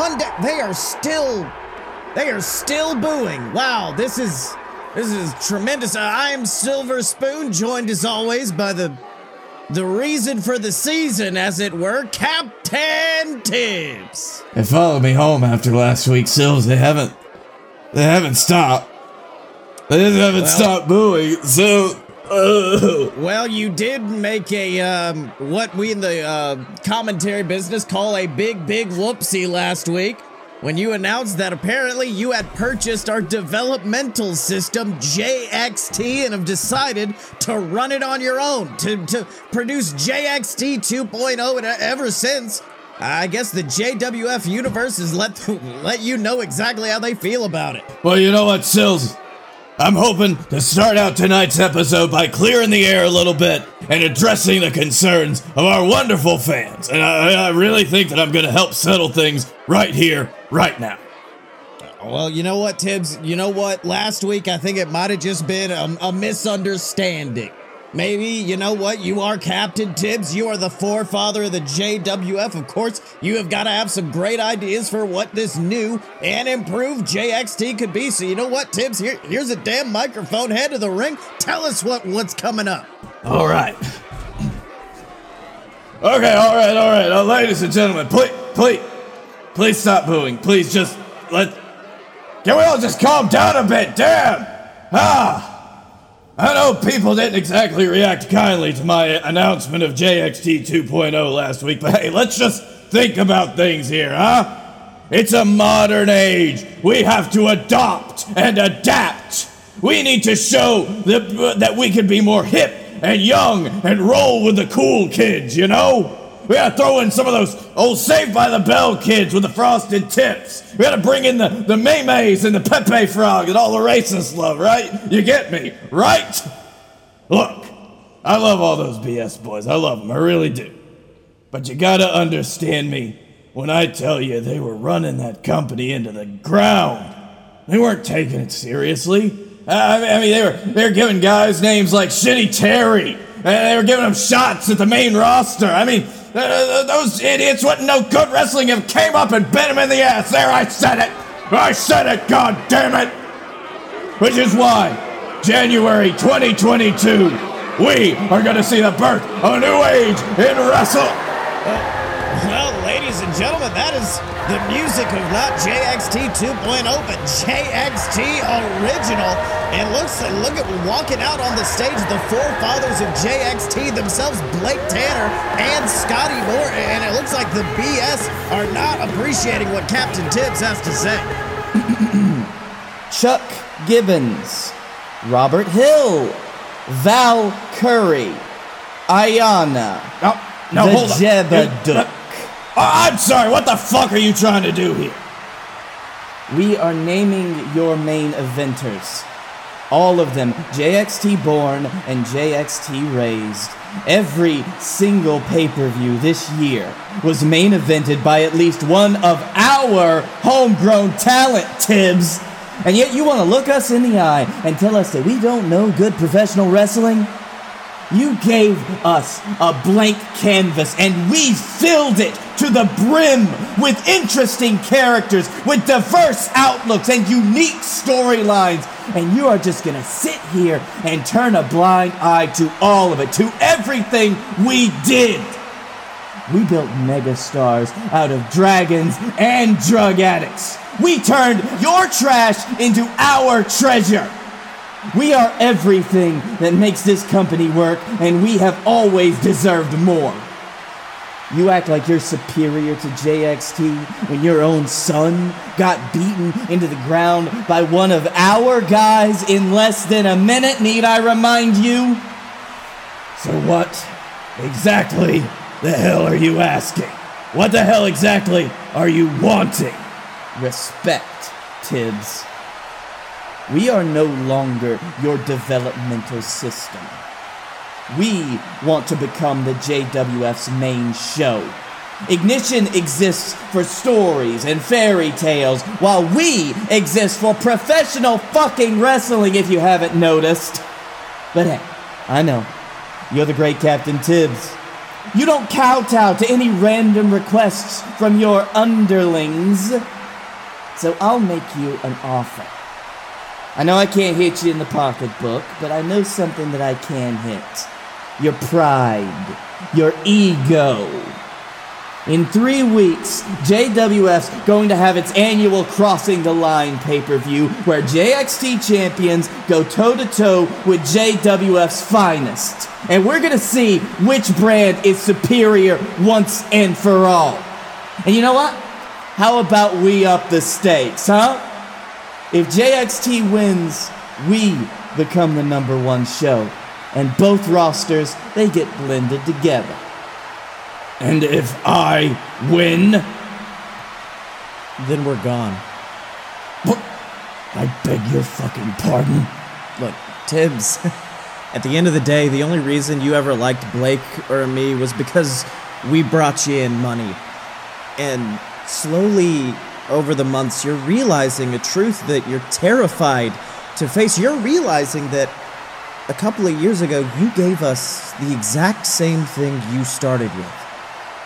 welcome to JWF Monday. They are still, they are still booing. Wow, this is, this is tremendous. Uh, I am Silver Spoon, joined as always by the, the reason for the season, as it were, Captain Tibbs. They followed me home after last week's Sills. They haven't, they haven't stopped. They haven't Well- stopped booing. So, uh, Well, you did make a um, what we in the uh, commentary business call a big, big whoopsie last week when you announced that apparently you had purchased our developmental system JXT and have decided to run it on your own to to produce JXT 2.0, and ever since. I guess the JWF universe has let let you know exactly how they feel about it. well, you know what, Sills? I'm hoping to start out tonight's episode by clearing the air a little bit and addressing the concerns of our wonderful fans. And I, I really think that I'm going to help settle things right here, right now. Well, you know what, Tibbs? You know what? Last week, I think it might have just been a, a misunderstanding. Maybe, you know what? You are Captain Tibbs. You are the forefather of the JWF. Of course, you have got to have some great ideas for what this new and improved JXT could be. So, you know what, Tibbs? Here, here's a damn microphone. Head to the ring. Tell us what, what's coming up. All right. Okay, all right, all right. Uh, ladies and gentlemen, please, please, please stop booing. Please just let. Can we all just calm down a bit? Damn! Ah! I know people didn't exactly react kindly to my announcement of JXT 2.0 last week, but hey, let's just think about things here, huh? It's a modern age. We have to adopt and adapt. We need to show that, that we can be more hip and young and roll with the cool kids, you know? We gotta throw in some of those old Saved by the Bell kids with the frosted tips. We gotta bring in the, the Maymays and the Pepe Frog that all the racists love, right? You get me, right? Look, I love all those BS boys. I love them, I really do. But you gotta understand me when I tell you they were running that company into the ground. They weren't taking it seriously. I mean, they were they were giving guys names like Shitty Terry, and they were giving them shots at the main roster. I mean, Uh, uh, uh, those idiots wouldn't know good wrestling if came up and bit him in the ass. There, I said it. I said it. God damn it. Which is why, January 2022, we are going to see the birth of a new age in wrestle. Well, ladies and gentlemen, that is the music of not JXT 2.0, but JXT Original. And looks look at walking out on the stage, the forefathers of JXT themselves, Blake Tanner and Scotty Moore. And it looks like the BS are not appreciating what Captain Tibbs has to say. Chuck Gibbons, Robert Hill, Val Curry, Ayana, No, no, the hold on. Jebeduk. Oh, I'm sorry. What the fuck are you trying to do here? We are naming your main eventers. All of them JXT born and JXT raised. Every single pay per view this year was main evented by at least one of our homegrown talent, Tibbs. And yet you want to look us in the eye and tell us that we don't know good professional wrestling? You gave us a blank canvas and we filled it to the brim with interesting characters, with diverse outlooks and unique storylines. And you are just gonna sit here and turn a blind eye to all of it, to everything we did. We built megastars out of dragons and drug addicts. We turned your trash into our treasure. We are everything that makes this company work, and we have always deserved more. You act like you're superior to JXT when your own son got beaten into the ground by one of our guys in less than a minute, need I remind you? So what exactly the hell are you asking? What the hell exactly are you wanting? Respect, Tibbs. We are no longer your developmental system. We want to become the JWF's main show. Ignition exists for stories and fairy tales, while we exist for professional fucking wrestling, if you haven't noticed. But hey, I know. You're the great Captain Tibbs. You don't kowtow to any random requests from your underlings. So I'll make you an offer. I know I can't hit you in the pocketbook, but I know something that I can hit your pride, your ego. In three weeks, JWF's going to have its annual Crossing the Line pay per view where JXT champions go toe to toe with JWF's finest. And we're going to see which brand is superior once and for all. And you know what? How about we up the stakes, huh? If JXT wins, we become the number one show. And both rosters, they get blended together. And if I win, Then we're gone. what? I beg your fucking pardon. Look, Tibbs, at the end of the day, the only reason you ever liked Blake or me was because we brought you in money. And slowly, over the months, you're realizing a truth that you're terrified to face. You're realizing that a couple of years ago, you gave us the exact same thing you started with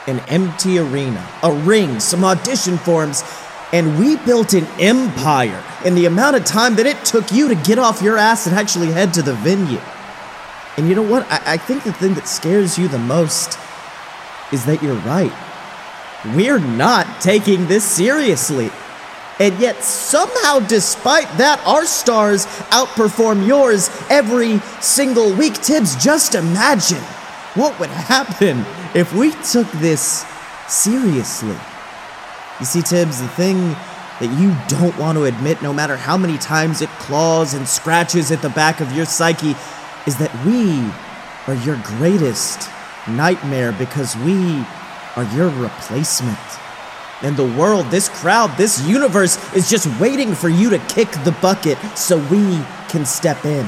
an empty arena, a ring, some audition forms, and we built an empire in the amount of time that it took you to get off your ass and actually head to the venue. And you know what? I, I think the thing that scares you the most is that you're right. We're not taking this seriously. And yet, somehow, despite that, our stars outperform yours every single week. Tibbs, just imagine what would happen if we took this seriously. You see, Tibbs, the thing that you don't want to admit, no matter how many times it claws and scratches at the back of your psyche, is that we are your greatest nightmare because we are your replacement. And the world, this crowd, this universe is just waiting for you to kick the bucket so we can step in.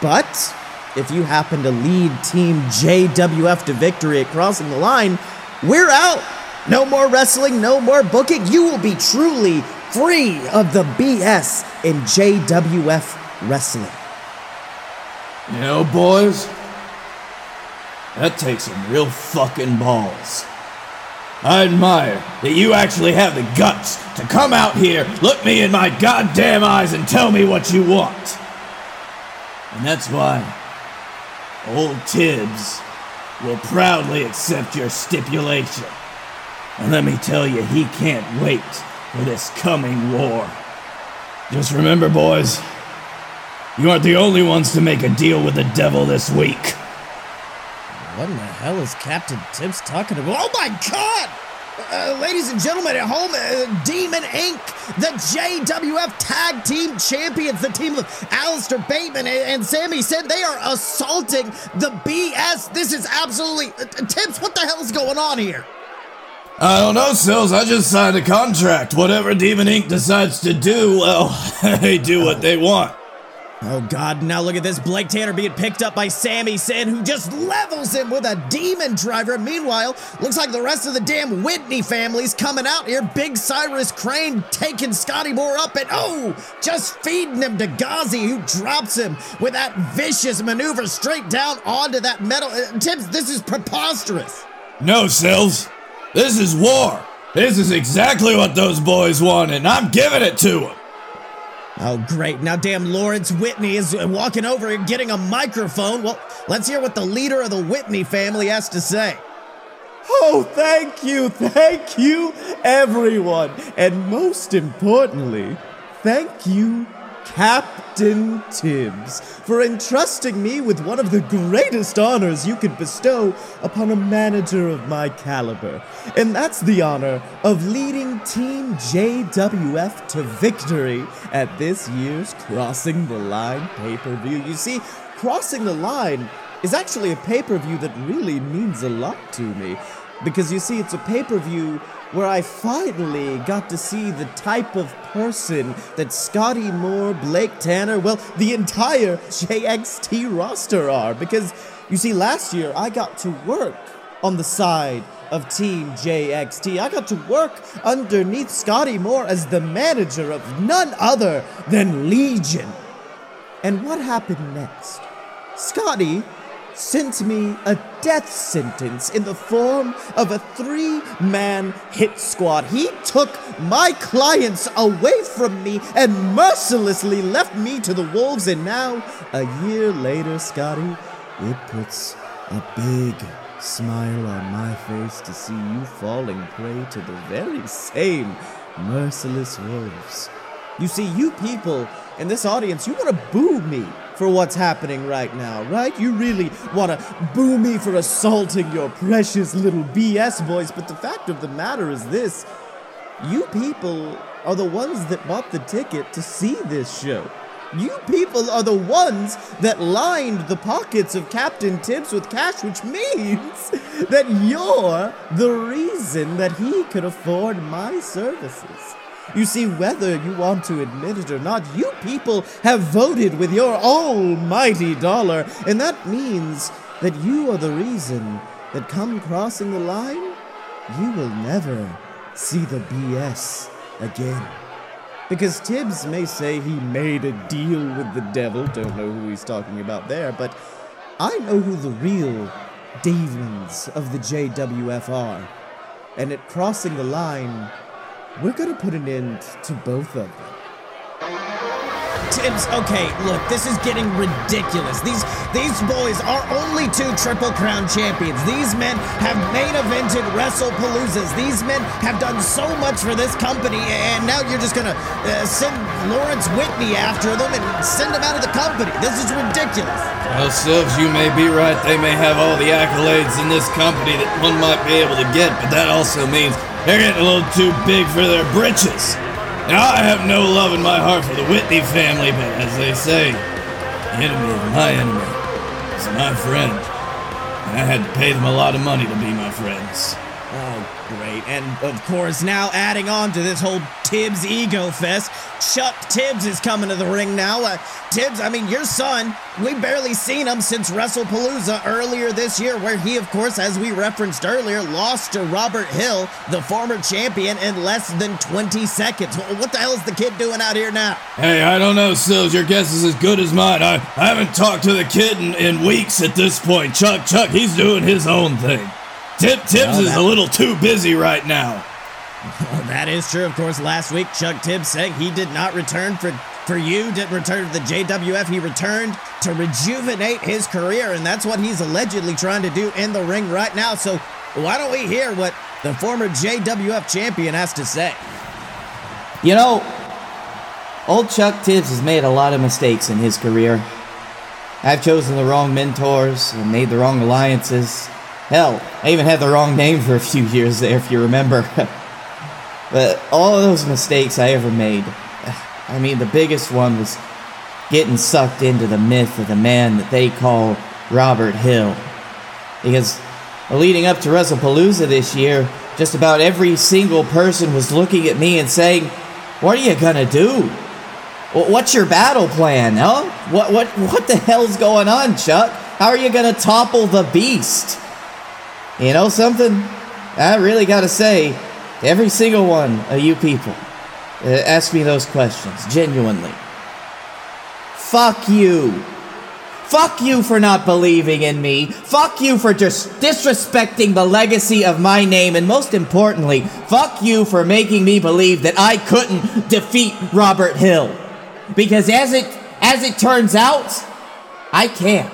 But if you happen to lead Team JWF to victory at crossing the line, we're out. No more wrestling, no more booking. You will be truly free of the BS in JWF wrestling. You know, boys, that takes some real fucking balls. I admire that you actually have the guts to come out here, look me in my goddamn eyes, and tell me what you want. And that's why old Tibbs will proudly accept your stipulation. And let me tell you, he can't wait for this coming war. Just remember, boys, you aren't the only ones to make a deal with the devil this week. What in the hell is Captain Tibbs talking about? Oh my god! Uh, ladies and gentlemen at home, uh, Demon Inc., the JWF Tag Team Champions, the team of Alistair Bateman and, and Sammy said they are assaulting the BS. This is absolutely. Uh, Tibbs, what the hell is going on here? I don't know, Sills. I just signed a contract. Whatever Demon Inc. decides to do, well, they do what they want. Oh God, now look at this. Blake Tanner being picked up by Sammy Sin, who just levels him with a demon driver. Meanwhile, looks like the rest of the damn Whitney family's coming out here. Big Cyrus Crane taking Scotty Moore up and oh, just feeding him to Ghazi, who drops him with that vicious maneuver straight down onto that metal. Uh, this is preposterous. No, Sills. This is war. This is exactly what those boys wanted, and I'm giving it to them. Oh, great. Now, damn, Lawrence Whitney is walking over and getting a microphone. Well, let's hear what the leader of the Whitney family has to say. Oh, thank you, thank you, everyone. And most importantly, thank you, Captain Tibbs, for entrusting me with one of the greatest honors you could bestow upon a manager of my caliber. And that's the honor of leading Team JWF to victory at this year's Crossing the Line pay per view. You see, Crossing the Line is actually a pay per view that really means a lot to me. Because you see, it's a pay per view where I finally got to see the type of person that Scotty Moore, Blake Tanner, well, the entire JXT roster are. Because you see, last year I got to work on the side of Team JXT. I got to work underneath Scotty Moore as the manager of none other than Legion. And what happened next? Scotty sent me a death sentence in the form of a three man hit squad. He took my clients away from me and mercilessly left me to the wolves. And now, a year later, Scotty, it puts a big smile on my face to see you falling prey to the very same merciless wolves. You see, you people in this audience, you want to boo me for what's happening right now, right? You really want to boo me for assaulting your precious little BS boys, but the fact of the matter is this you people are the ones that bought the ticket to see this show. You people are the ones that lined the pockets of Captain Tibbs with cash, which means that you're the reason that he could afford my services. You see, whether you want to admit it or not, you people have voted with your almighty dollar, and that means that you are the reason that come crossing the line, you will never see the BS again. Because Tibbs may say he made a deal with the devil, don't know who he's talking about there, but I know who the real demons of the JWF are. And at crossing the line, we're gonna put an end to both of them. Tibbs, okay, look, this is getting ridiculous. These these boys are only two Triple Crown champions. These men have main evented WrestlePaloozas. These men have done so much for this company, and now you're just gonna uh, send Lawrence Whitney after them and send them out of the company. This is ridiculous. Well, Silves, you may be right. They may have all the accolades in this company that one might be able to get, but that also means they're getting a little too big for their britches. Now, I have no love in my heart for the Whitney family, but as they say, the enemy of my enemy is my friend. And I had to pay them a lot of money to be my friends. Oh, great. And of course, now adding on to this whole Tibbs ego fest, Chuck Tibbs is coming to the ring now. Uh, Tibbs, I mean, your son, we barely seen him since WrestlePalooza earlier this year, where he, of course, as we referenced earlier, lost to Robert Hill, the former champion, in less than 20 seconds. What the hell is the kid doing out here now? Hey, I don't know, Sills. Your guess is as good as mine. I, I haven't talked to the kid in, in weeks at this point. Chuck, Chuck, he's doing his own thing. Tip Tibbs Well, is a little too busy right now. Well, that is true. Of course, last week Chuck Tibbs said he did not return for for you, didn't return to the JWF. He returned to rejuvenate his career, and that's what he's allegedly trying to do in the ring right now. So why don't we hear what the former JWF champion has to say? You know, old Chuck Tibbs has made a lot of mistakes in his career. I've chosen the wrong mentors and made the wrong alliances. Hell, I even had the wrong name for a few years there, if you remember. but all of those mistakes I ever made, I mean, the biggest one was getting sucked into the myth of the man that they call Robert Hill. Because leading up to WrestlePalooza this year, just about every single person was looking at me and saying, "What are you gonna do? What's your battle plan? Huh? What what what the hell's going on, Chuck? How are you gonna topple the beast?" You know something? I really gotta say, every single one of you people, uh, ask me those questions genuinely. Fuck you. Fuck you for not believing in me. Fuck you for just disrespecting the legacy of my name. And most importantly, fuck you for making me believe that I couldn't defeat Robert Hill. Because as it as it turns out, I can.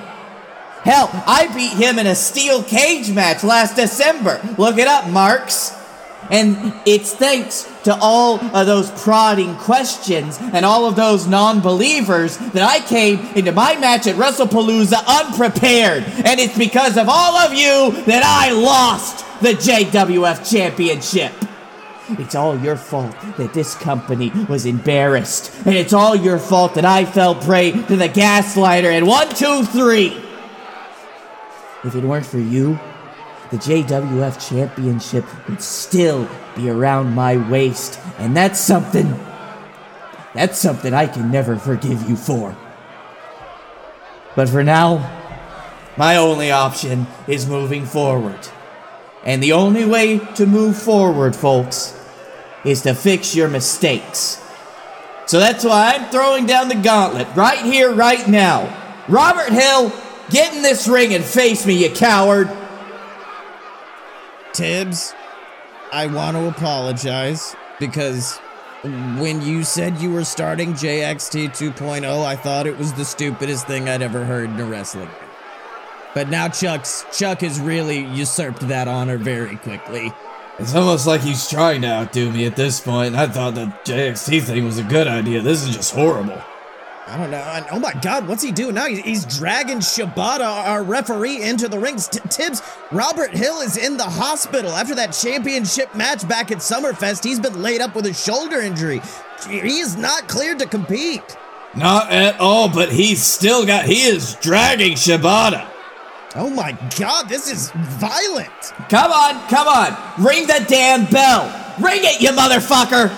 Hell, I beat him in a steel cage match last December. Look it up, Marks. And it's thanks to all of those prodding questions and all of those non believers that I came into my match at WrestlePalooza unprepared. And it's because of all of you that I lost the JWF Championship. It's all your fault that this company was embarrassed. And it's all your fault that I fell prey to the gaslighter. And one, two, three. If it weren't for you, the JWF Championship would still be around my waist. And that's something. That's something I can never forgive you for. But for now, my only option is moving forward. And the only way to move forward, folks, is to fix your mistakes. So that's why I'm throwing down the gauntlet right here, right now. Robert Hill, Get in this ring and face me, you coward. Tibbs, I want to apologize because when you said you were starting JXT 2.0, I thought it was the stupidest thing I'd ever heard in a wrestling. But now Chuck's Chuck has really usurped that honor very quickly. It's almost like he's trying to outdo me at this point. I thought the JXT thing was a good idea. This is just horrible. I don't know. And, oh my God, what's he doing now? He's, he's dragging Shibata, our referee, into the rings. T- Tibbs, Robert Hill is in the hospital after that championship match back at Summerfest. He's been laid up with a shoulder injury. He is not cleared to compete. Not at all, but he's still got. He is dragging Shibata. Oh my God, this is violent. Come on, come on. Ring the damn bell. Ring it, you motherfucker.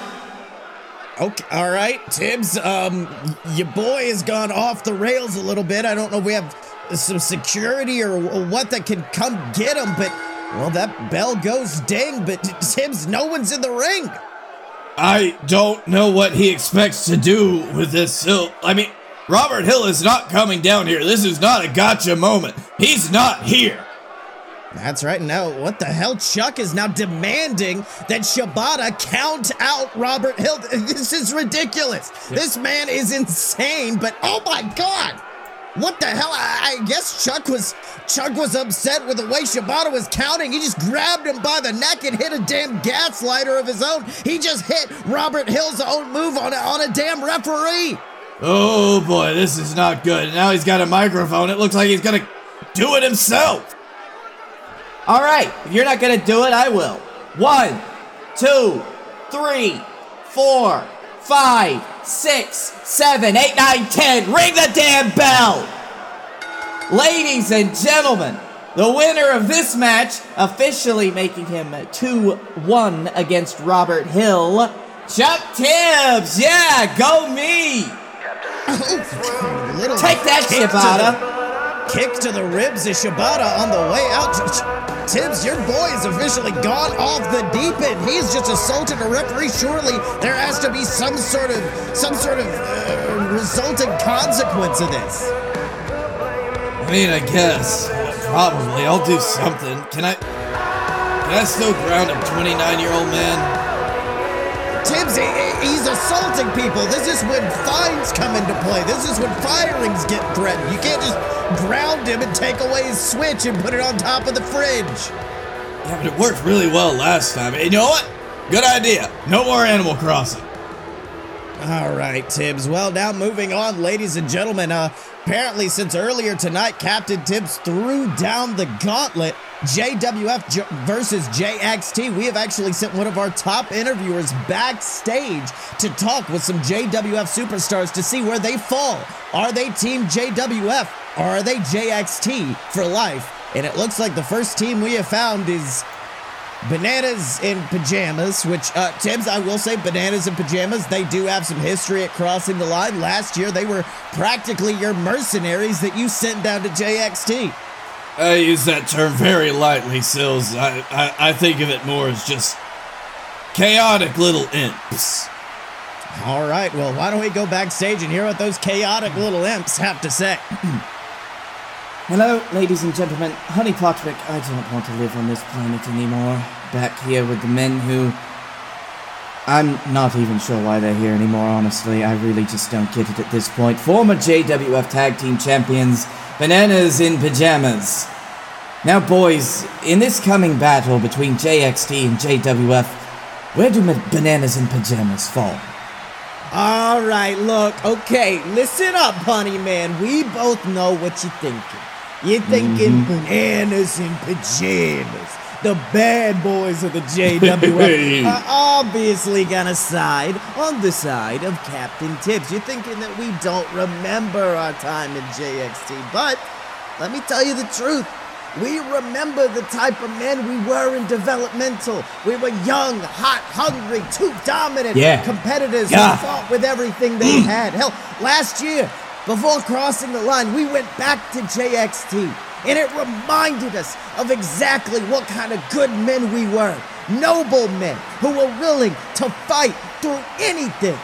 Okay, all right, Tibbs. Um, your boy has gone off the rails a little bit. I don't know if we have some security or what that can come get him, but well, that bell goes ding. But Tibbs, no one's in the ring. I don't know what he expects to do with this hill. I mean, Robert Hill is not coming down here. This is not a gotcha moment. He's not here. That's right. Now, what the hell? Chuck is now demanding that Shibata count out Robert Hill. This is ridiculous. This man is insane, but oh my God. What the hell? I, I guess Chuck was Chuck was upset with the way Shibata was counting. He just grabbed him by the neck and hit a damn gaslighter of his own. He just hit Robert Hill's own move on a, on a damn referee. Oh boy, this is not good. Now he's got a microphone. It looks like he's gonna do it himself. All right, if you're not gonna do it, I will. One, two, three, four, five, six, seven, eight, nine, ten. Ring the damn bell! Ladies and gentlemen, the winner of this match, officially making him 2 1 against Robert Hill, Chuck Tibbs! Yeah, go me! Take that, to Shibata. Kick to the ribs of Shibata on the way out. Tibbs, your boy is officially gone off the deep end. He's just assaulted a referee. Surely there has to be some sort of some sort of uh, resulting consequence of this. I mean, I guess. Probably. I'll do something. Can I. Can I still ground a 29 year old man? Tibbs, he- he's assaulting people. This is when fines come into play. This is when firings get threatened. You can't just ground him and take away his switch and put it on top of the fridge. Yeah, but it worked really well last time. And you know what? Good idea. No more Animal Crossing. All right, Tibbs. Well, now moving on, ladies and gentlemen. Uh, apparently, since earlier tonight, Captain Tibbs threw down the gauntlet. JWF J- versus JXT. We have actually sent one of our top interviewers backstage to talk with some JWF superstars to see where they fall. Are they Team JWF or are they JXT for life? And it looks like the first team we have found is Bananas in pajamas, which, uh, Tibbs, I will say, bananas in pajamas, they do have some history at crossing the line. Last year, they were practically your mercenaries that you sent down to JXT. I use that term very lightly, Sills. I, I, I think of it more as just chaotic little imps. All right, well, why don't we go backstage and hear what those chaotic little imps have to say? Hello, ladies and gentlemen. Honey Potwick, I don't want to live on this planet anymore. Back here with the men who. I'm not even sure why they're here anymore, honestly. I really just don't get it at this point. Former JWF Tag Team Champions, Bananas in Pajamas. Now, boys, in this coming battle between JXT and JWF, where do Bananas in Pajamas fall? All right, look, okay, listen up, honey man. We both know what you're thinking. You're thinking mm-hmm. bananas in pajamas. The bad boys of the JWF are uh, obviously gonna side on the side of Captain Tibbs. You're thinking that we don't remember our time in JXT, but let me tell you the truth. We remember the type of men we were in developmental. We were young, hot, hungry, too dominant Yeah. competitors Yeah. who fought with everything they mm. had. Hell, last year, before crossing the line, we went back to JXT, and it reminded us of exactly what kind of good men we were. Noble men who were willing to fight through anything.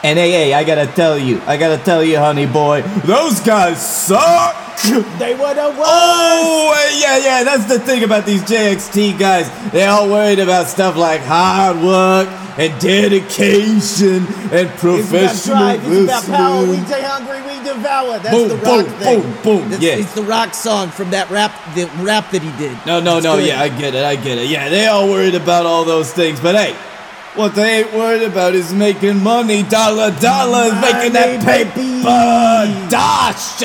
Hey, I gotta tell you, I gotta tell you, honey boy, those guys suck! They would have won. Oh, yeah, yeah, that's the thing about these JXT guys. They're all worried about stuff like hard work and dedication and professionalism. it's about power. We stay hungry, we devour. That's Boom, the rock boom, thing. boom, boom. It's, Yeah. it's the rock song from that rap, the rap that he did. No, no, It's no, good. yeah, I get it, I get it. Yeah, they all worried about all those things, but hey, what they ain't worried about is making money, dollar, dollars, making that paper. baby. Dash!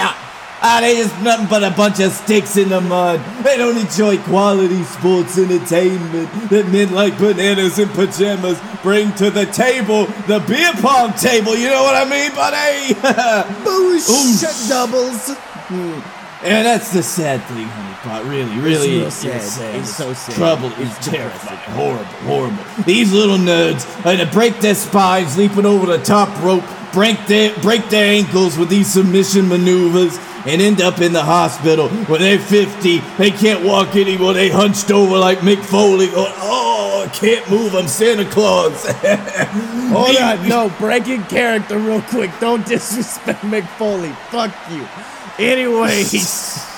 Ah, they just nothing but a bunch of sticks in the mud. They don't enjoy quality sports entertainment that men like bananas and pajamas bring to the table, the beer pong table. You know what I mean, buddy? Bullshit doubles. And that's the sad thing, honeypot. Really, really real is sad. sad. It's so sad. Trouble is terrifying. Horrible, horrible. These little nerds are to break their spines, leaping over the top rope, break their break their ankles with these submission maneuvers, and end up in the hospital when they're 50. They can't walk anymore. They hunched over like Mick Foley, going, "Oh, I can't move. I'm Santa Claus." Hold on, no, breaking character real quick. Don't disrespect Mick Foley. Fuck you. Anyways,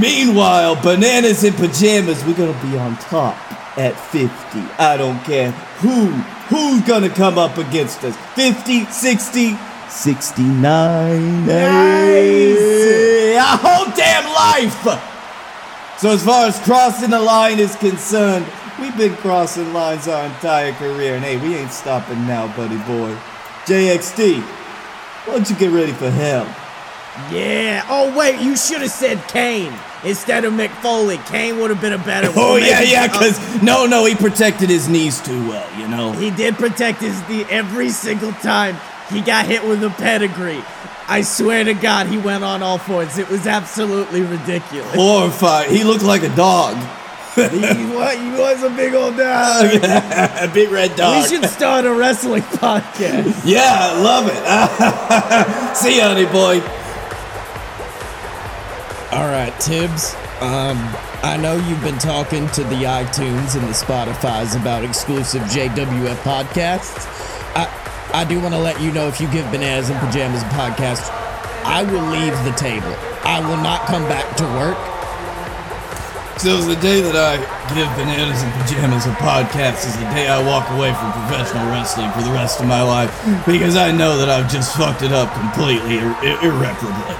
Meanwhile, bananas in pajamas, we're gonna be on top at 50. I don't care who, who's gonna come up against us. 50, 60, 69. Hey, a whole damn life! So as far as crossing the line is concerned, we've been crossing lines our entire career, and hey, we ain't stopping now, buddy boy. JXT, why don't you get ready for hell? yeah. Oh wait, you should have said Kane instead of Mick Foley. Kane would have been a better. Oh yeah, yeah, uh, because no, no, he protected his knees too well, you know. He did protect his knee every single time he got hit with a pedigree. I swear to God, he went on all fours. It was absolutely ridiculous. Horrified. He looked like a dog, he, what, he was a big old dog. a big red dog. We should start a wrestling podcast. Yeah, I love it. See you, honey boy. All right, Tibbs. Um, I know you've been talking to the iTunes and the Spotify's about exclusive JWF podcasts. I I do want to let you know if you give Bananas and Pajamas a podcast, I will leave the table. I will not come back to work. So the day that I give bananas and pajamas a podcast is the day I walk away from professional wrestling for the rest of my life because I know that I've just fucked it up completely, ir- irreparably.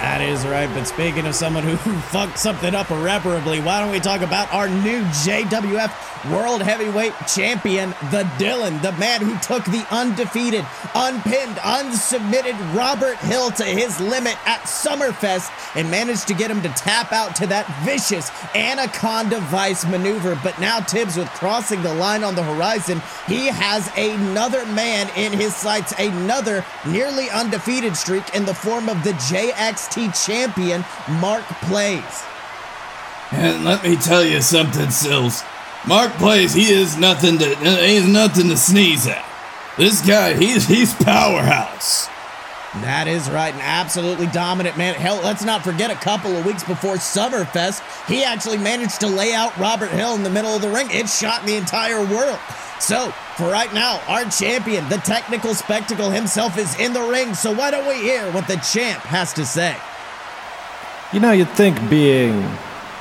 That is right. But speaking of someone who fucked something up irreparably, why don't we talk about our new JWF World Heavyweight Champion, the Dylan, the man who took the undefeated, unpinned, unsubmitted Robert Hill to his limit at Summerfest and managed to get him to tap out to that vicious Anaconda Vice maneuver. But now Tibbs, with crossing the line on the horizon, he has another man in his sights, another nearly undefeated streak in the form of the JXT champion, Mark Plays. And let me tell you something, Sills. Mark plays. He is nothing to. Uh, he is nothing to sneeze at. This guy, he's he's powerhouse. That is right, an absolutely dominant man. Hell, let's not forget a couple of weeks before Summerfest, he actually managed to lay out Robert Hill in the middle of the ring. It shot the entire world. So, for right now, our champion, the technical spectacle himself, is in the ring. So, why don't we hear what the champ has to say? You know, you'd think being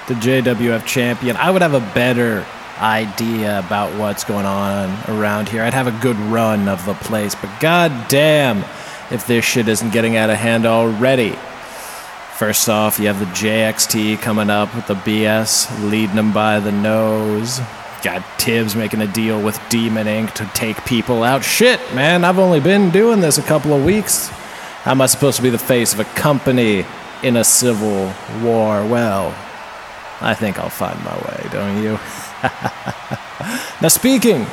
the JWF champion, I would have a better idea about what's going on around here. I'd have a good run of the place, but goddamn, if this shit isn't getting out of hand already. First off, you have the JXT coming up with the BS, leading them by the nose. Got Tibbs making a deal with Demon Inc. to take people out. Shit, man, I've only been doing this a couple of weeks. How am I supposed to be the face of a company in a civil war? Well, I think I'll find my way, don't you? now, speaking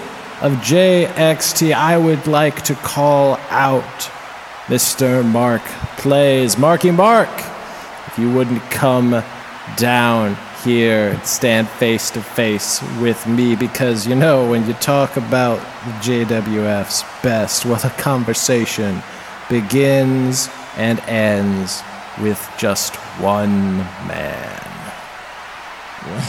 of JXT, I would like to call out Mr. Mark Plays. Marky Mark, if you wouldn't come down here and stand face to face with me, because you know, when you talk about the JWF's best, well, the conversation begins and ends with just one man.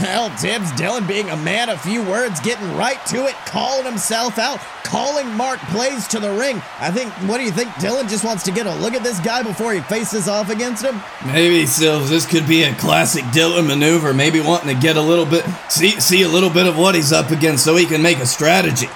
Well, Tibbs, Dylan being a man of few words, getting right to it, calling himself out, calling Mark plays to the ring. I think, what do you think? Dylan just wants to get a look at this guy before he faces off against him? Maybe, Sills, this could be a classic Dylan maneuver, maybe wanting to get a little bit, see, see a little bit of what he's up against so he can make a strategy.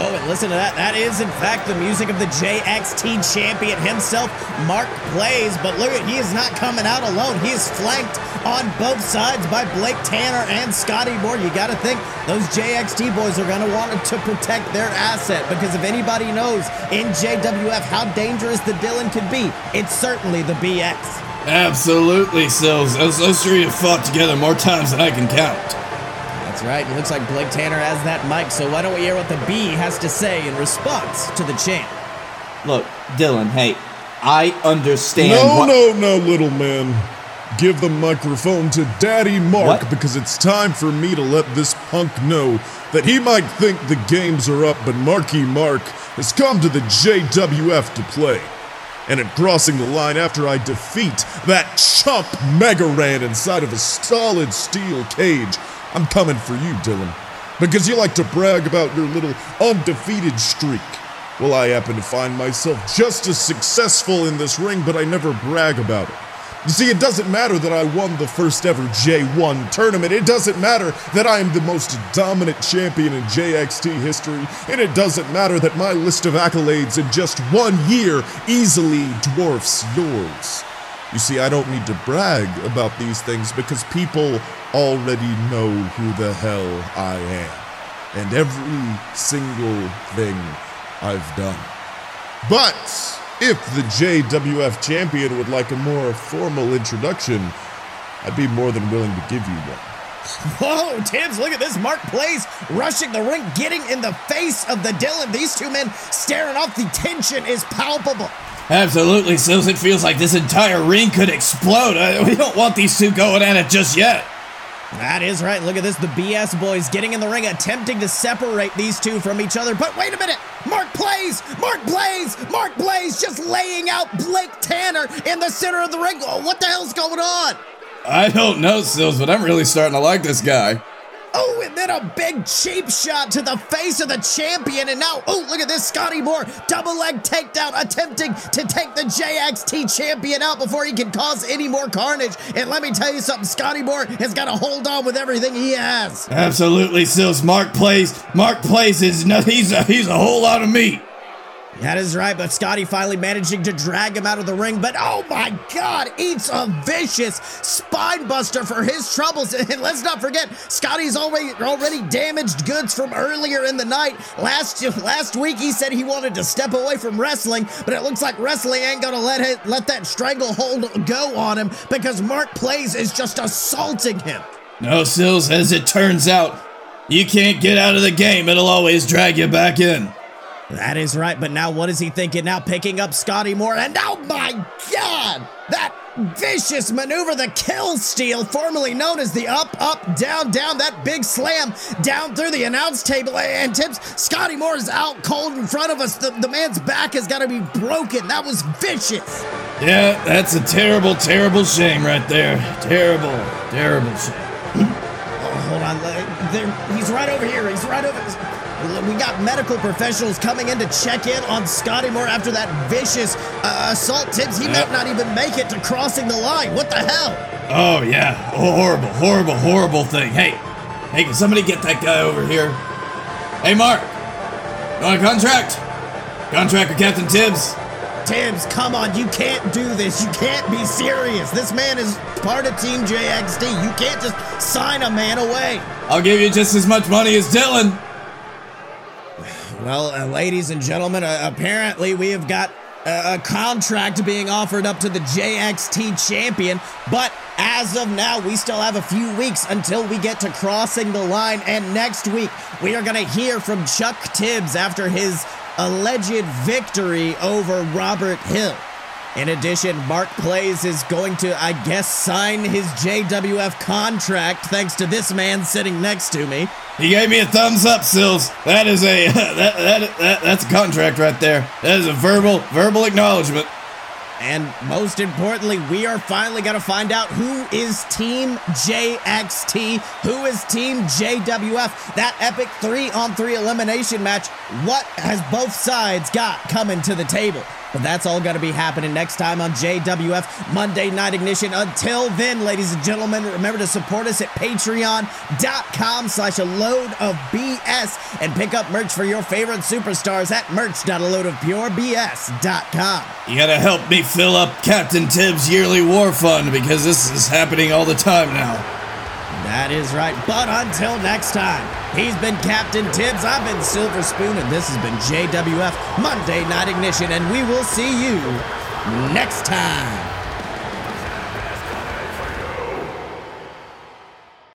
Oh, and listen to that. That is, in fact, the music of the JXT champion himself, Mark Blaze. But look at, he is not coming out alone. He is flanked on both sides by Blake Tanner and Scotty Moore. You got to think those JXT boys are going to want to protect their asset because if anybody knows in JWF how dangerous the Dylan could be, it's certainly the BX. Absolutely, Sills. Those, those three have fought together more times than I can count. That's right. It looks like Blake Tanner has that mic, so why don't we hear what the B has to say in response to the champ? Look, Dylan, hey, I understand. No, what- no, no, little man. Give the microphone to Daddy Mark What? because it's time for me to let this punk know that he might think the games are up, but Marky Mark has come to the JWF to play. And at crossing the line after I defeat that chump Mega Ran inside of a solid steel cage, I'm coming for you, Dylan. Because you like to brag about your little undefeated streak. Well, I happen to find myself just as successful in this ring, but I never brag about it. You see, it doesn't matter that I won the first ever J1 tournament. It doesn't matter that I am the most dominant champion in JXT history. And it doesn't matter that my list of accolades in just one year easily dwarfs yours. You see, I don't need to brag about these things because people already know who the hell I am. And every single thing I've done. But if the JWF champion would like a more formal introduction, I'd be more than willing to give you one. Whoa, Tibbs, look at this. Mark Plays rushing the ring, getting in the face of the Dylan. These two men staring off. The tension is palpable. Absolutely, Sills. It feels like this entire ring could explode. Uh, we don't want these two going at it just yet. That is right. Look at this. The BS boys getting in the ring, attempting to separate these two from each other. But wait a minute. Mark Blaze! Mark Blaze! Mark Blaze just laying out Blake Tanner in the center of the ring. Oh, what the hell's going on? I don't know, Sills, but I'm really starting to like this guy. Oh, and then a big cheap shot to the face of the champion. And now, oh, look at this. Scotty Moore, double leg takedown, attempting to take the JXT champion out before he can cause any more carnage. And let me tell you something Scotty Moore has got to hold on with everything he has. Absolutely, Sills. Mark plays. Mark plays is no, he's a, he's a whole lot of meat. That is right, but Scotty finally managing to drag him out of the ring. But oh my God, eats a vicious spine buster for his troubles. And let's not forget, Scotty's already already damaged goods from earlier in the night. Last last week, he said he wanted to step away from wrestling, but it looks like wrestling ain't gonna let it, let that stranglehold go on him because Mark Plays is just assaulting him. No, Sills, as it turns out, you can't get out of the game. It'll always drag you back in. That is right, but now what is he thinking? Now picking up Scotty Moore, and oh my god! That vicious maneuver, the kill steal, formerly known as the up, up, down, down, that big slam down through the announce table. And Tibbs, Scotty Moore is out cold in front of us. The, the man's back has got to be broken. That was vicious. Yeah, that's a terrible, terrible shame right there. Terrible, terrible shame. Oh, hold on. There, he's right over here. He's right over. We got medical professionals coming in to check in on Scotty Moore after that vicious uh, assault. Tibbs, he might not even make it to crossing the line. What the hell? Oh yeah, horrible, horrible, horrible thing. Hey, hey, can somebody get that guy over here? Hey, Mark, you want a contract? Contract with Captain Tibbs? Tibbs, come on. You can't do this. You can't be serious. This man is part of Team JXT. You can't just sign a man away. I'll give you just as much money as Dylan. Well, uh, ladies and gentlemen, uh, apparently we have got uh, a contract being offered up to the JXT champion, but as of now, we still have a few weeks until we get to crossing the line. And next week, we are going to hear from Chuck Tibbs after his alleged victory over Robert Hill. In addition, Mark Plays is going to, I guess, sign his JWF contract thanks to this man sitting next to me. He gave me a thumbs up, Sills. That is a that, that, that that's a contract right there. That is a verbal verbal acknowledgement. And most importantly, we are finally going to find out who is Team JXT, who is Team JWF. That epic three on three elimination match. What has both sides got coming to the table? But that's all going to be happening next time on JWF Monday Night Ignition. Until then, ladies and gentlemen, remember to support us at patreon.com slash a load of BS and pick up merch for your favorite superstars at merch.aloadofpurebs.com. You gotta help me fill up Captain Tibbs' yearly war fund because this is happening all the time now. That is right. But until next time, he's been Captain Tibbs, I've been Silver Spoon, and this has been JWF Monday Night Ignition, and we will see you next time.